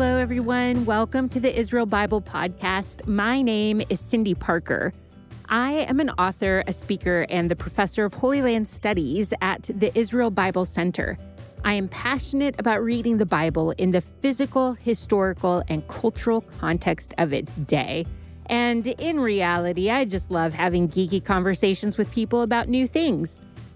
Hello, everyone. Welcome to the Israel Bible Podcast. My name is Cyndi Parker. I am an author, a speaker, and the professor of Holy Land Studies at the Israel Bible Center. I am passionate about reading the Bible in the physical, historical, and cultural context of its day. And in reality, I just love having geeky conversations with people about new things.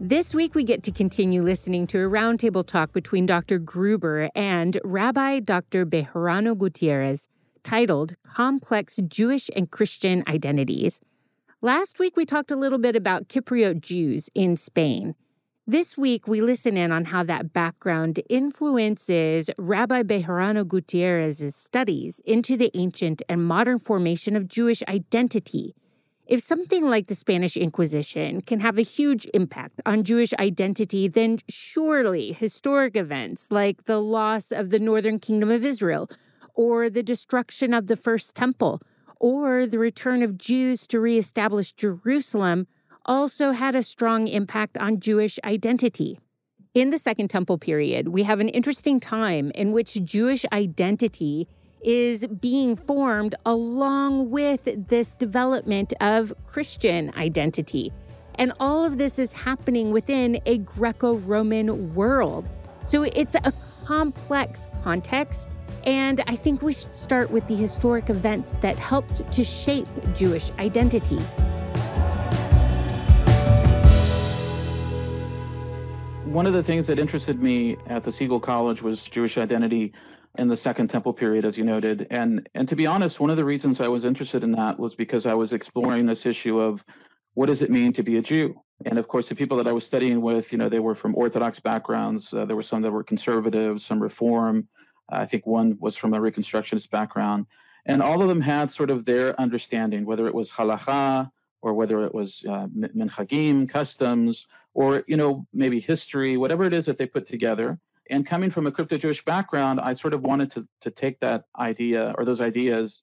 This week, we get to continue listening to a roundtable talk between Dr. Gruber and Rabbi Dr. Bejarano Gutierrez titled Complex Jewish and Christian Identities. Last week, we talked a little bit about crypto Jews in Spain. This week, we listen in on how that background influences Rabbi Bejarano Gutierrez's studies into the ancient and modern formation of Jewish identity if something like the Spanish Inquisition can have a huge impact on Jewish identity, then surely historic events like the loss of the northern kingdom of Israel, or the destruction of the first temple, or the return of Jews to reestablish Jerusalem also had a strong impact on Jewish identity. In the Second Temple period, we have an interesting time in which Jewish identity is being formed along with this development of Christian identity. And all of this is happening within a Greco Roman world. So it's a complex context. And I think we should start with the historic events that helped to shape Jewish identity. One of the things that interested me at the Siegal College was Jewish identity in the Second Temple period, as you noted. And and to be honest, one of the reasons I was interested in that was because I was exploring this issue of what does it mean to be a Jew? And of course, the people that I was studying with, you know, they were from Orthodox backgrounds. Uh, there were some that were conservative, some Reform. I think one was from a Reconstructionist background, and all of them had sort of their understanding, whether it was halacha or whether it was uh, minhagim, customs, or you know maybe history, whatever it is that they put together and coming from a crypto Jewish background, I sort of wanted to to take that idea or those ideas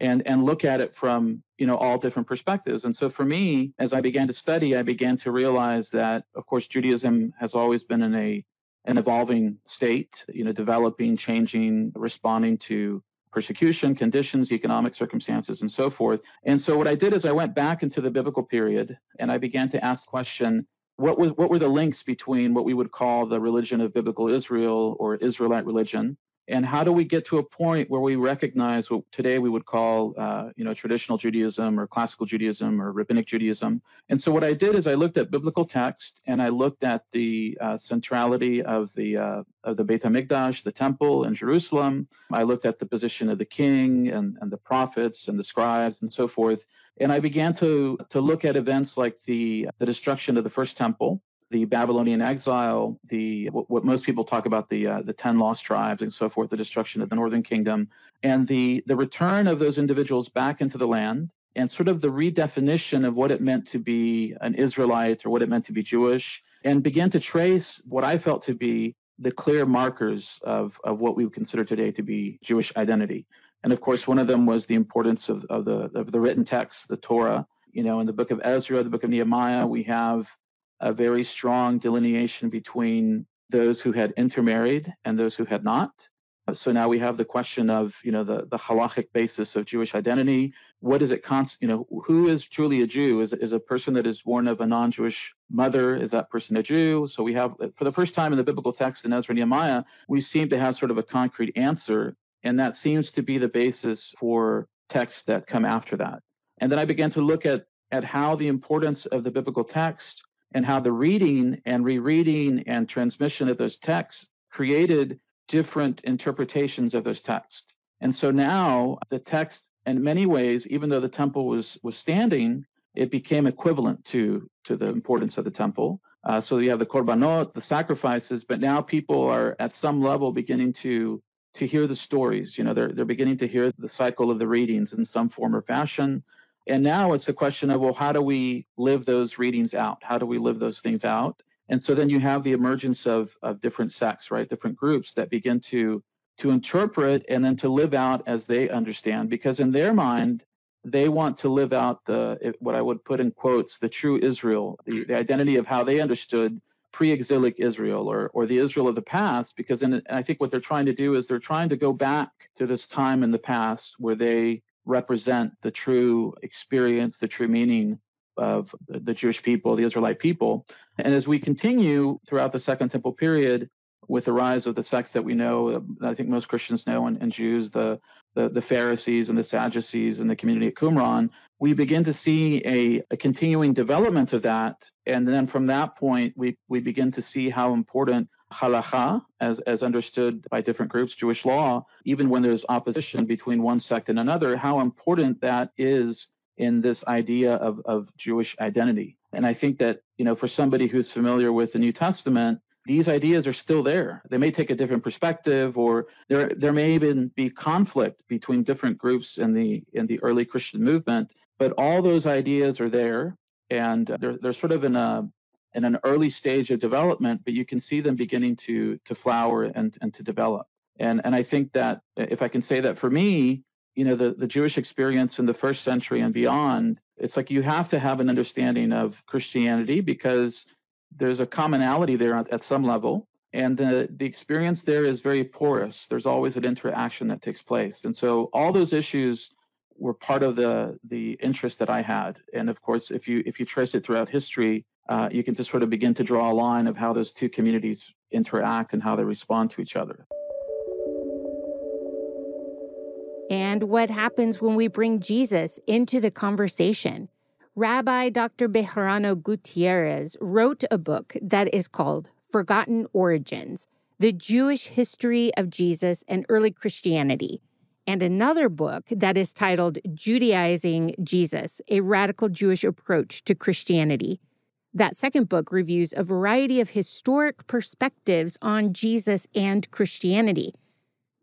and and look at it from you know all different perspectives. And so for me, as I began to study, I began to realize that of course Judaism has always been in a an evolving state, you know, developing, changing, responding to persecution, conditions, economic circumstances, and so forth. And so what I did is I went back into the biblical period and I began to ask the question, what was what were the links between what we would call the religion of biblical Israel or Israelite religion and how do we get to a point where we recognize what today we would call uh, you know traditional judaism or classical judaism or rabbinic judaism? And so what i did is i looked at biblical text and i looked at the uh, centrality of the uh, of the beit hamikdash the temple in jerusalem. I looked at the position of the king and, and the prophets and the scribes and so forth. And i began to to look at events like the the destruction of the first temple the Babylonian exile, the what, what most people talk about the uh, the ten lost tribes and so forth, the destruction of the northern kingdom, and the the return of those individuals back into the land, and sort of the redefinition of what it meant to be an Israelite or what it meant to be Jewish, and began to trace what I felt to be the clear markers of of what we would consider today to be Jewish identity. And of course, one of them was the importance of, of the of the written text, the Torah. You know, in the book of Ezra, the book of Nehemiah, we have a very strong delineation between those who had intermarried and those who had not. Uh, so now we have the question of, you know, the, the halachic basis of Jewish identity. What is it, const, you know, who is truly a Jew? Is, is a person that is born of a non-Jewish mother, is that person a Jew? So we have, uh, for the first time in the biblical text in Ezra and Nehemiah, we seem to have sort of a concrete answer. And that seems to be the basis for texts that come after that. And then I began to look at, at how the importance of the biblical text and how the reading and rereading and transmission of those texts created different interpretations of those texts. And so now the text, in many ways, even though the temple was was standing, it became equivalent to to the importance of the temple. Uh, so you have the korbanot, the sacrifices, but now people are at some level beginning to to hear the stories. You know, they're they're beginning to hear the cycle of the readings in some form or fashion. And now it's a question of, well, how do we live those readings out? How do we live those things out? And so then you have the emergence of, of different sects, right? Different groups that begin to to interpret and then to live out as they understand, because in their mind, they want to live out the what I would put in quotes, the true Israel, the, the identity of how they understood pre-exilic Israel or or the Israel of the past, because in, I think what they're trying to do is they're trying to go back to this time in the past where they represent the true experience, the true meaning of the Jewish people, the Israelite people. And as we continue throughout the Second Temple period, with the rise of the sects that we know, I think most Christians know and, and Jews, the, the, the Pharisees and the Sadducees and the community at Qumran, we begin to see a, a continuing development of that. And then from that point, we, we begin to see how important halacha, as, as understood by different groups, Jewish law, even when there's opposition between one sect and another, how important that is in this idea of, of Jewish identity. And I think that, you know, for somebody who's familiar with the New Testament, these ideas are still there. They may take a different perspective, or there there may even be conflict between different groups in the in the early Christian movement. But all those ideas are there, and they're they're sort of in a in an early stage of development, but you can see them beginning to to flower and and to develop. And and I think that if I can say that for me, you know, the the Jewish experience in the first century and beyond, it's like you have to have an understanding of Christianity because there's a commonality there at, at some level. And the, the experience there is very porous. There's always an interaction that takes place. And so all those issues were part of the the interest that i had. And of course if you if you trace it throughout history uh, you can just sort of begin to draw a line of how those two communities interact and how they respond to each other and what happens when we bring jesus into the conversation Rabbi Dr. Bejarano Gutierrez wrote a book that is called Forgotten Origins The Jewish History of Jesus and Early Christianity, and another book that is titled Judaizing Jesus A Radical Jewish Approach to Christianity. That second book reviews a variety of historic perspectives on Jesus and Christianity.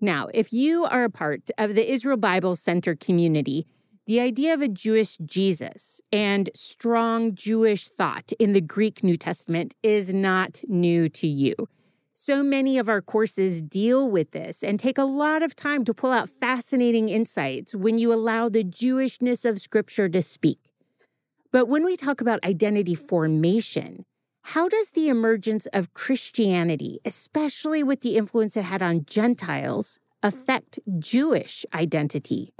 Now, if you are a part of the Israel Bible Center community, the idea of a Jewish Jesus and strong Jewish thought in the Greek New Testament is not new to you. So many of our courses deal with this and take a lot of time to pull out fascinating insights when you allow the Jewishness of Scripture to speak. But when we talk about identity formation, how does the emergence of Christianity, especially with the influence it had on Gentiles, affect Jewish identity?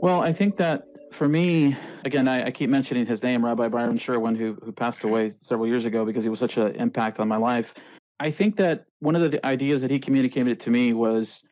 Well, I think that for me, again, I, I, keep mentioning his name, Rabbi Byron Sherwin, who who passed away several years ago because he was such an impact on my life. I think that one of the ideas that he communicated to me was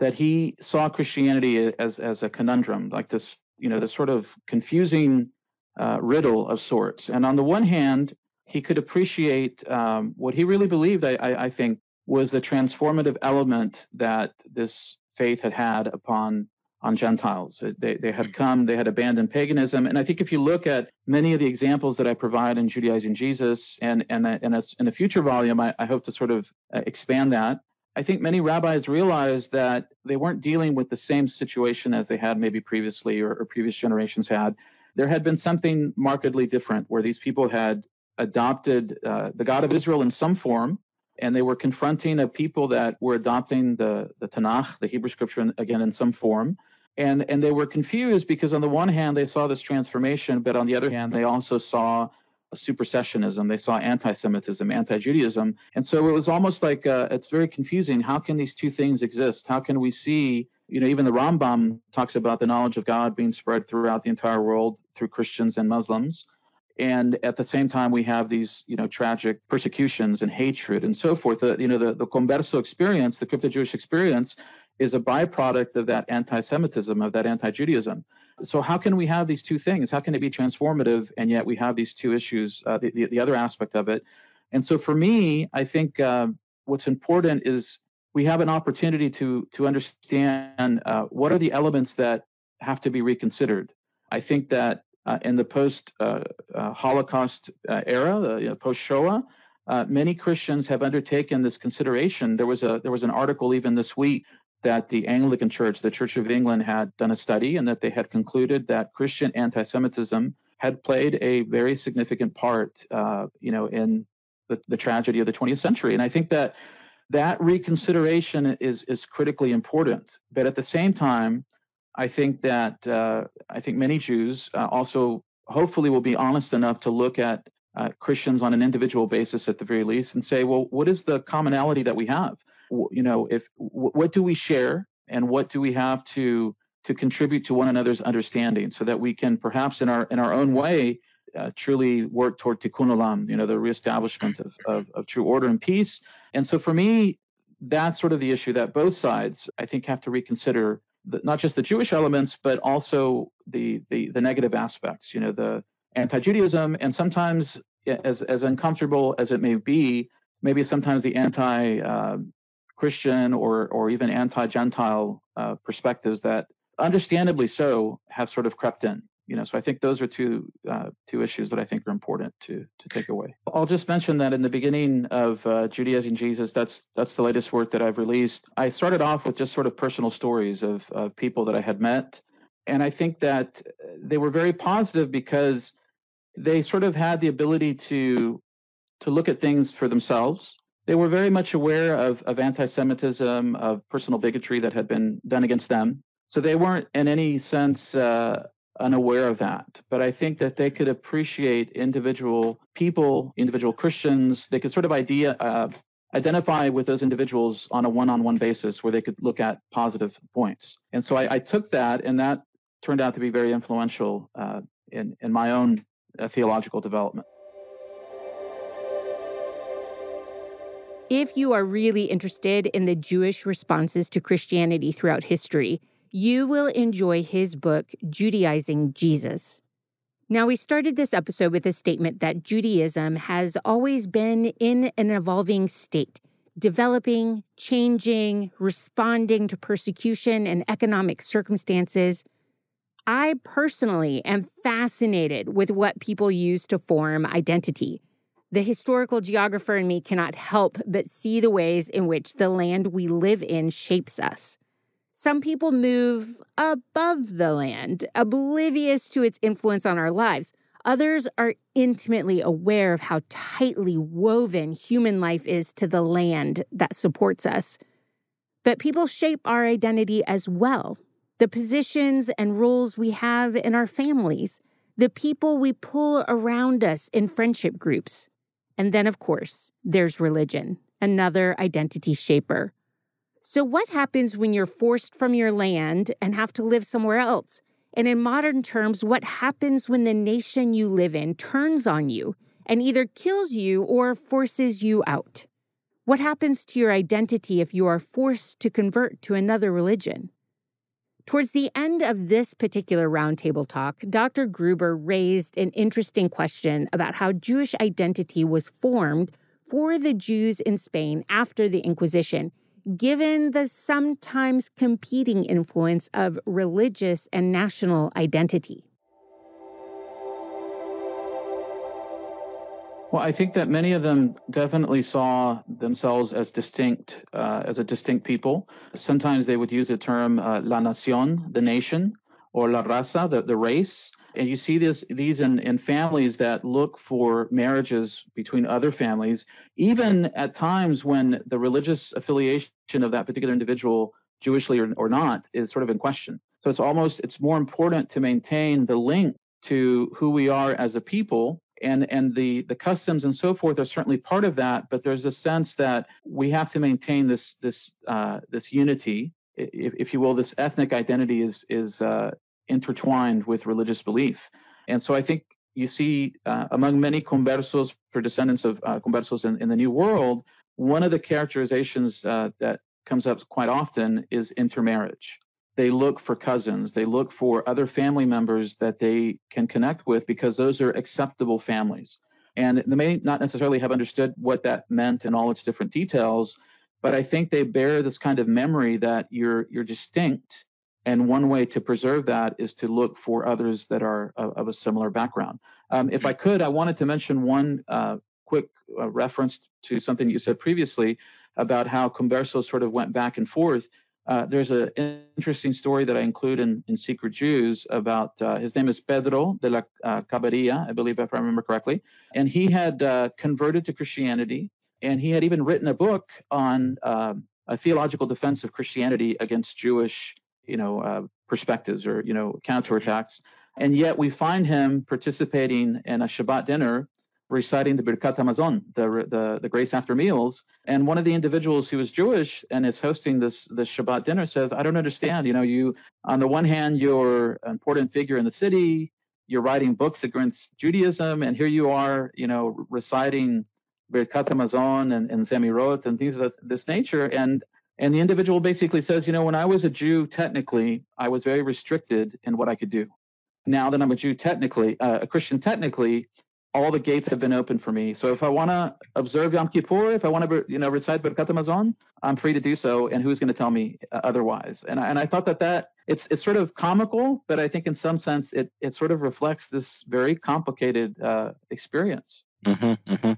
that he saw Christianity as as a conundrum, like this, you know, this sort of confusing uh, riddle of sorts. And on the one hand, he could appreciate um, what he really believed. I, I, I think was the transformative element that this faith had had upon on Gentiles. They, they had come, they had abandoned paganism. And I think if you look at many of the examples that I provide in Judaizing Jesus, and, and, and in a future volume, I, I hope to sort of uh, expand that. I think many rabbis realized that they weren't dealing with the same situation as they had maybe previously or, or previous generations had. There had been something markedly different where these people had adopted uh, the God of Israel in some form, and they were confronting a people that were adopting the, the Tanakh, the Hebrew scripture, again in some form and and they were confused because on the one hand they saw this transformation but on the other hand they also saw supersessionism. They saw anti-semitism anti-judaism. And so it was almost like uh, it's very confusing. How can these two things exist? How can we see you know even the rambam talks about the knowledge of god being spread throughout the entire world through christians and muslims. And at the same time we have these you know tragic persecutions and hatred and so forth. Uh, you know the, the converso experience the crypto-jewish experience is a byproduct of that anti-Semitism, of that anti-Judaism. So how can we have these two things? How can it be transformative and yet we have these two issues, uh, the, the, the, other aspect of it? And so for me, I think uh, what's important is we have an opportunity to to understand uh, what are the elements that have to be reconsidered. I think that uh, in the post uh, uh, Holocaust era, you know, post Shoah, uh, many Christians have undertaken this consideration. There was a there was an article even this week that the Anglican Church, the Church of England, had done a study and that they had concluded that Christian anti-Semitism had played a very significant part, uh, you know, in the, the tragedy of the 20th century. And I think that that reconsideration is is critically important. But at the same time, I think that uh, I think many Jews uh, also hopefully will be honest enough to look at uh, Christians on an individual basis at the very least and say, well, what is the commonality that we have? You know, if what do we share and what do we have to to contribute to one another's understanding, so that we can perhaps in our in our own way uh, truly work toward tikkun olam, you know, the reestablishment of, of, of true order and peace. And so for me, that's sort of the issue that both sides I think have to reconsider the, not just the Jewish elements, but also the, the the negative aspects. You know, the anti-Judaism, and sometimes as as uncomfortable as it may be, maybe sometimes the anti-Christian uh, or or even anti-Gentile uh, perspectives that, understandably so, have sort of crept in you know? So i think those are two uh, two issues that i think are important to to take away. I'll just mention that in the beginning of uh, judaizing jesus that's that's the latest work that i've released. I started off with just sort of personal stories of, of people that i had met and i think that they were very positive because they sort of had the ability to to look at things for themselves they were very much aware of, of anti-semitism of personal bigotry that had been done against them so they weren't in any sense uh, unaware of that. But I think that they could appreciate individual people, individual Christians. They could sort of idea uh, identify with those individuals on a one-on-one basis, where they could look at positive points. And so I, I took that, and that turned out to be very influential uh, in in my own uh, theological development. If you are really interested in the Jewish responses to Christianity throughout history, you will enjoy his book, Judaizing Jesus. Now, we started this episode with a statement that Judaism has always been in an evolving state, developing, changing, responding to persecution and economic circumstances. I personally am fascinated with what people use to form identity. The historical geographer in me cannot help but see the ways in which the land we live in shapes us. Some people move above the land, oblivious to its influence on our lives. Others are intimately aware of how tightly woven human life is to the land that supports us. But people shape our identity as well. The positions and roles we have in our families, the people we pull around us in friendship groups. And then, of course, there's religion, another identity shaper. So, what happens when you're forced from your land and have to live somewhere else? And in modern terms, what happens when the nation you live in turns on you and either kills you or forces you out? What happens to your identity if you are forced to convert to another religion? Towards the end of this particular roundtable talk, Dr. Gruber raised an interesting question about how Jewish identity was formed for the Jews in Spain after the Inquisition given the sometimes competing influence of religious and national identity? Well, I think that many of them definitely saw themselves as distinct, uh, as a distinct people. Sometimes they would use the term uh, la nación, the nation, or la raza, the, the race. And you see this these in, in families that look for marriages between other families, even at times when the religious affiliation of that particular individual, Jewishly or, or not, is sort of in question. So it's almost it's more important to maintain the link to who we are as a people and and the the customs and so forth are certainly part of that but there's a sense that we have to maintain this this uh, this unity if, if, you will this ethnic identity is is uh, intertwined with religious belief. And so I think you see uh, among many conversos, for descendants of uh, conversos in, in, the New World, one of the characterizations uh, that comes up quite often is intermarriage. They look for cousins, they look for other family members that they can connect with because those are acceptable families. And they may not necessarily have understood what that meant in all its different details, but I think they bear this kind of memory that you're you're distinct and one way to preserve that is to look for others that are of, of a similar background. Um, if I could, I wanted to mention one uh, quick uh, reference to something you said previously about how Conversos sort of went back and forth. uh, there's an interesting story that I include in, in Secret Jews about uh, his name is Pedro de la uh, Caballería, I believe, if I remember correctly. And he had uh, converted to Christianity, and he had even written a book on um, a theological defense of Christianity against Jewish, you know, uh, perspectives or you know counterattacks. And yet we find him participating in a Shabbat dinner reciting the Birkat Hamazon, the, the, the grace after meals. And one of the individuals who was Jewish and is hosting this, this Shabbat dinner says, I don't understand. You know, you, on the one hand, you're an important figure in the city, you're writing books against Judaism, and here you are, you know, reciting Birkat Hamazon and, and Zemirot and things of this, this nature. And and the individual basically says, you know, when I was a Jew, technically, I was very restricted in what I could do. Now that I'm a Jew, technically, uh, a Christian, technically, all the gates have been open for me. So if I want to observe Yom Kippur, if I want to, you know, recite Birkat Hamazon, I'm free to do so. And who's going to tell me uh, otherwise? And I, and I thought that that it's it's sort of comical, but I think in some sense it it sort of reflects this very complicated uh, experience. Mm-hmm, mm-hmm.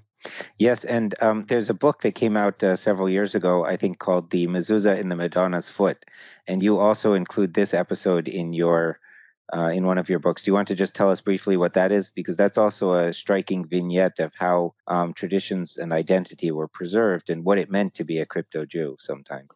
Yes, and um, there's a book that came out uh, several years ago, I think, called "The Mezuzah in the Madonna's Foot," and you also include this episode in your uh, in one of your books. Do you want to just tell us briefly what that is? Because that's also a striking vignette of how um, traditions and identity were preserved and what it meant to be a crypto Jew sometimes.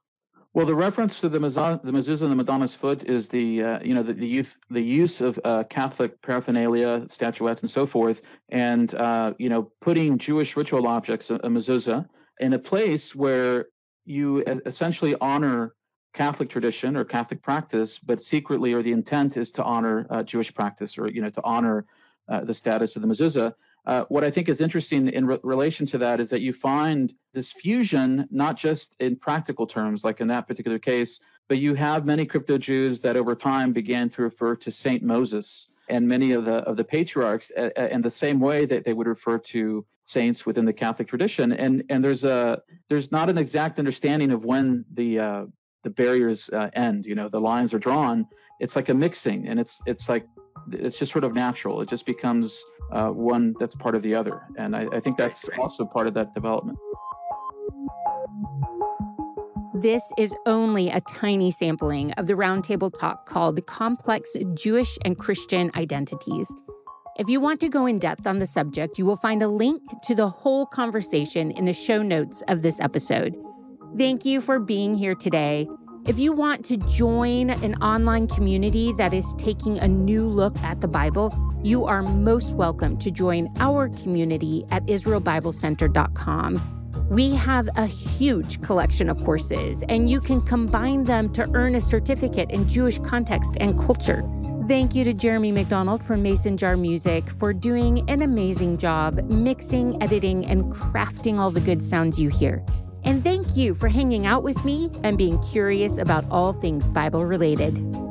Well, the reference to the, mezuzah, the mezuzah and the Madonna's foot is the uh, you know the, the, youth the use of uh, Catholic paraphernalia, statuettes, and so forth, and uh, you know putting Jewish ritual objects, a, a mezuzah, in a place where you essentially honor Catholic tradition or Catholic practice, but secretly or the intent is to honor uh, Jewish practice or you know to honor uh, the status of the mezuzah. Uh, what I think is interesting in re- relation to that is that you find this fusion not just in practical terms, like in that particular case, but you have many crypto Jews that over time began to refer to Saint Moses and many of the of the patriarchs uh, uh, in the same way that they would refer to saints within the Catholic tradition. And and there's a there's not an exact understanding of when the uh, the barriers uh, end you know the lines are drawn it's like a mixing and it's it's like it's just sort of natural it just becomes uh, one that's part of the other and I, I think that's also part of that development this is only a tiny sampling of the roundtable talk called Complex Jewish and Christian Identities. If you want to go in depth on the subject, you will find a link to the whole conversation in the show notes of this episode. Thank you for being here today. If you want to join an online community that is taking a new look at the Bible, you are most welcome to join our community at IsraelBibleCenter.com. We have a huge collection of courses, and you can combine them to earn a certificate in Jewish context and culture. Thank you to Jeremy McDonald from Mason Jar Music for doing an amazing job mixing, editing, and crafting all the good sounds you hear. And thank you for hanging out with me and being curious about all things Bible related.